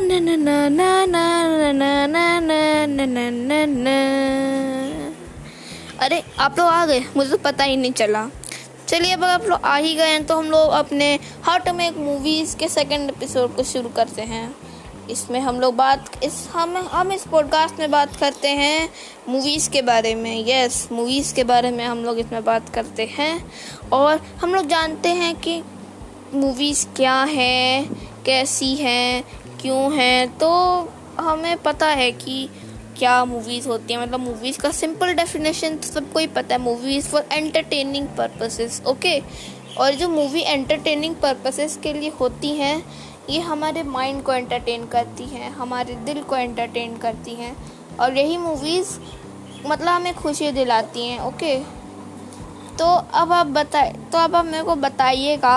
ना ना ना ना ना ना ना ना ना ना ना ना अरे, आप लोग आ गए। मुझे तो पता ही नहीं चला। चलिए, अब आप लोग आ ही गए हैं तो हम लोग अपने हाउ मेक मूवीज़ के सेकंड एपिसोड को शुरू करते हैं। इसमें हम लोग बात, इस, हम हम इस पॉडकास्ट में बात करते हैं मूवीज़ के बारे में। यस मूवीज़ के बारे में हम लोग इसमें बात करते हैं। और हम लोग जानते हैं कि मूवीज़ क्या है, कैसी हैं क्यों हैं? तो हमें पता है कि क्या मूवीज़ होती हैं। मतलब मूवीज़ का सिंपल डेफिनेशन तो सबको ही पता है। Movies for entertaining purposes okay और जो मूवी एंटरटेनिंग पर्पसेस के लिए होती हैं, ये हमारे माइंड को एंटरटेन करती हैं, हमारे दिल को एंटरटेन करती हैं। और यही मूवीज़ मतलब हमें खुशी दिलाती हैं ओके तो अब आप बताए तो अब आप मेरे को बताइएगा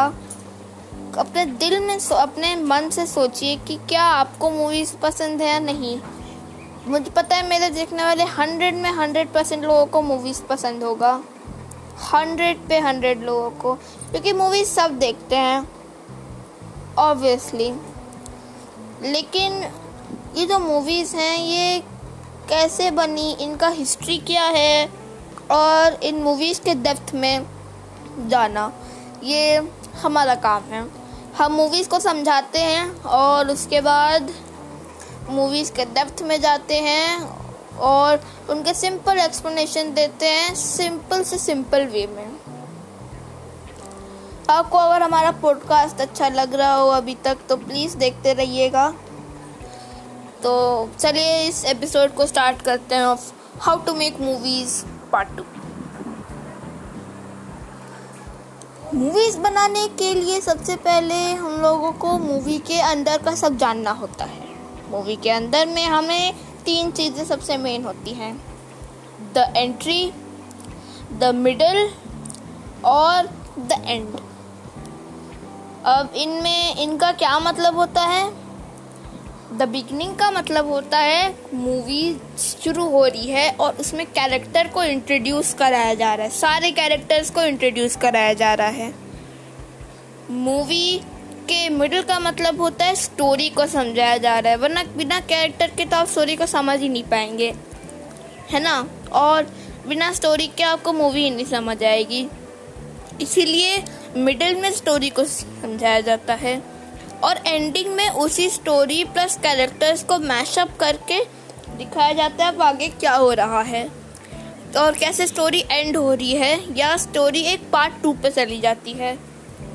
अपने दिल में अपने मन से सोचिए कि क्या आपको मूवीज़ पसंद है या नहीं। मुझे पता है मेरे देखने वाले हंड्रेड में हंड्रेड परसेंट लोगों को मूवीज़ पसंद होगा। हंड्रेड पे हंड्रेड लोगों को, क्योंकि मूवीज़ सब देखते हैं ऑब्वियसली लेकिन ये जो मूवीज़ हैं, ये कैसे बनी, इनका हिस्ट्री क्या है, और इन मूवीज़ के डेप्थ में जाना, ये हमारा काम है। हम मूवीज़ को समझाते हैं और उसके बाद मूवीज़ के डेप्थ में जाते हैं और उनके सिंपल एक्सप्लेनेशन देते हैं सिंपल से सिंपल वे में। आपको अगर हमारा पॉडकास्ट अच्छा लग रहा हो अभी तक तो प्लीज़ देखते रहिएगा। तो चलिए इस एपिसोड को स्टार्ट करते हैं of how to make movies part two movies बनाने के लिए सबसे पहले हम लोगों को मूवी के अंदर का सब जानना होता है। मूवी के अंदर में हमें तीन चीज़ें सबसे मेन होती हैं। द एंट्री द मिडल और द एंड अब इनमें इनका क्या मतलब होता है? द बिगनिंग का मतलब होता है मूवी शुरू हो रही है और उसमें कैरेक्टर को इंट्रोड्यूस कराया जा रहा है। सारे कैरेक्टर्स को इंट्रोड्यूस कराया जा रहा है। मूवी के मिडिल का मतलब होता है स्टोरी को समझाया जा रहा है, वरना बिना कैरेक्टर के तो आप स्टोरी को समझ ही नहीं पाएँगे। है ना? और बिना स्टोरी के आपको मूवी ही नहीं समझ आएगी। इसीलिए मिडिल में स्टोरी को समझाया जाता है। और एंडिंग में उसी स्टोरी प्लस कैरेक्टर्स को मैशअप करके दिखाया जाता है अब आगे क्या हो रहा है। तो और कैसे स्टोरी एंड हो रही है, या स्टोरी एक पार्ट टू पे चली जाती है।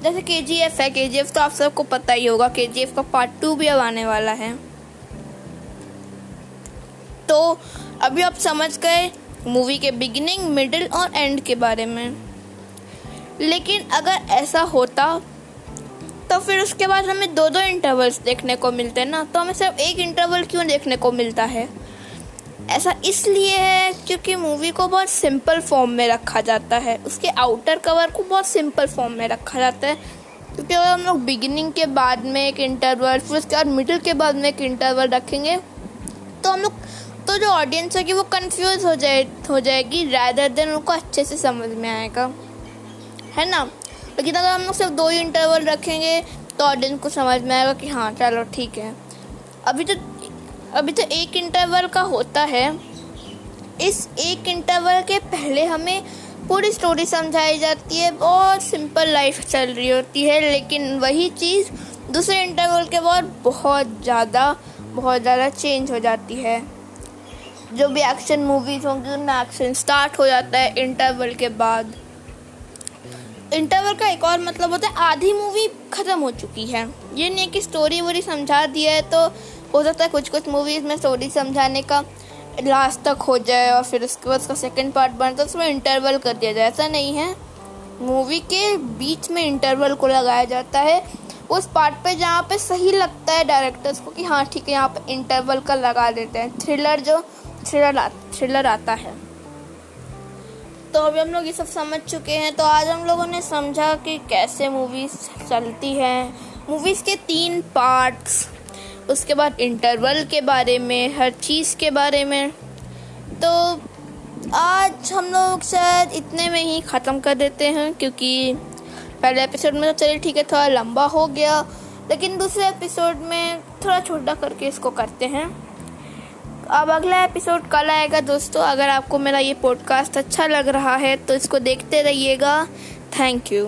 जैसे के जी एफ़ है के जी एफ़ तो आप सबको पता ही होगा के जी एफ़ का पार्ट टू भी अब आने वाला है। तो अभी आप समझ गए मूवी के बिगिनिंग मिडिल और एंड के बारे में। लेकिन अगर ऐसा होता तो फिर उसके बाद हमें दो दो इंटरवल्स देखने को मिलते हैं ना तो हमें सिर्फ़ एक इंटरवल क्यों देखने को मिलता है? ऐसा इसलिए है क्योंकि मूवी को बहुत सिंपल फॉर्म में रखा जाता है। उसके आउटर कवर को बहुत सिंपल फॉर्म में रखा जाता है। क्योंकि अगर हम लोग बिगिनिंग के बाद में एक इंटरवल फिर उसके बाद मिडिल के बाद में एक इंटरवल रखेंगे तो हम लोग तो जो ऑडियंस होगी वो कंफ्यूज हो जाए, हो जाएगी रैदर देन उनको अच्छे से समझ में आएगा। है ना? लेकिन अगर हम लोग सिर्फ़ दो ही इंटरवल रखेंगे तो ऑडियंस को समझ में आएगा कि हाँ चलो ठीक है। अभी तो अभी तो एक इंटरवल का होता है। इस एक इंटरवल के पहले हमें पूरी स्टोरी समझाई जाती है, बहुत सिंपल लाइफ चल रही होती है, लेकिन वही चीज़ दूसरे इंटरवल के बाद बहुत ज़्यादा बहुत ज़्यादा चेंज हो जाती है। जो भी एक्शन मूवीज़ होंगी, उनमें एक्शन स्टार्ट हो जाता है इंटरवल के बाद। इंटरवल का एक और मतलब होता है आधी मूवी ख़त्म हो चुकी है। ये नहीं कि स्टोरी वोरी समझा दिया है तो हो सकता है कुछ कुछ मूवीज़ में स्टोरी समझाने का लास्ट तक हो जाए और फिर उसके बाद उसका सेकेंड पार्ट बने तो उसमें इंटरवल कर दिया जाए। ऐसा नहीं है। मूवी के बीच में इंटरवल को लगाया जाता है। उस पार्ट पे जहाँ पे सही लगता है डायरेक्टर्स को कि हाँ ठीक है यहाँ पे इंटरवल का लगा देते हैं। थ्रिलर जो थ्रिलर आ, थ्रिलर आता है। तो अभी हम लोग ये सब समझ चुके हैं। तो आज हम लोगों ने समझा कि कैसे मूवीज़ चलती हैं। मूवीज़ के तीन पार्ट्स उसके बाद इंटरवल के बारे में, हर चीज़ के बारे में। तो आज हम लोग शायद इतने में ही ख़त्म कर देते हैं, क्योंकि पहले एपिसोड में तो चलिए ठीक है, थोड़ा लंबा हो गया। लेकिन दूसरे एपिसोड में थोड़ा छोटा करके इसको करते हैं। अब अगला एपिसोड कल आएगा, दोस्तों। अगर आपको मेरा ये पॉडकास्ट अच्छा लग रहा है तो इसको देखते रहिएगा। Thank you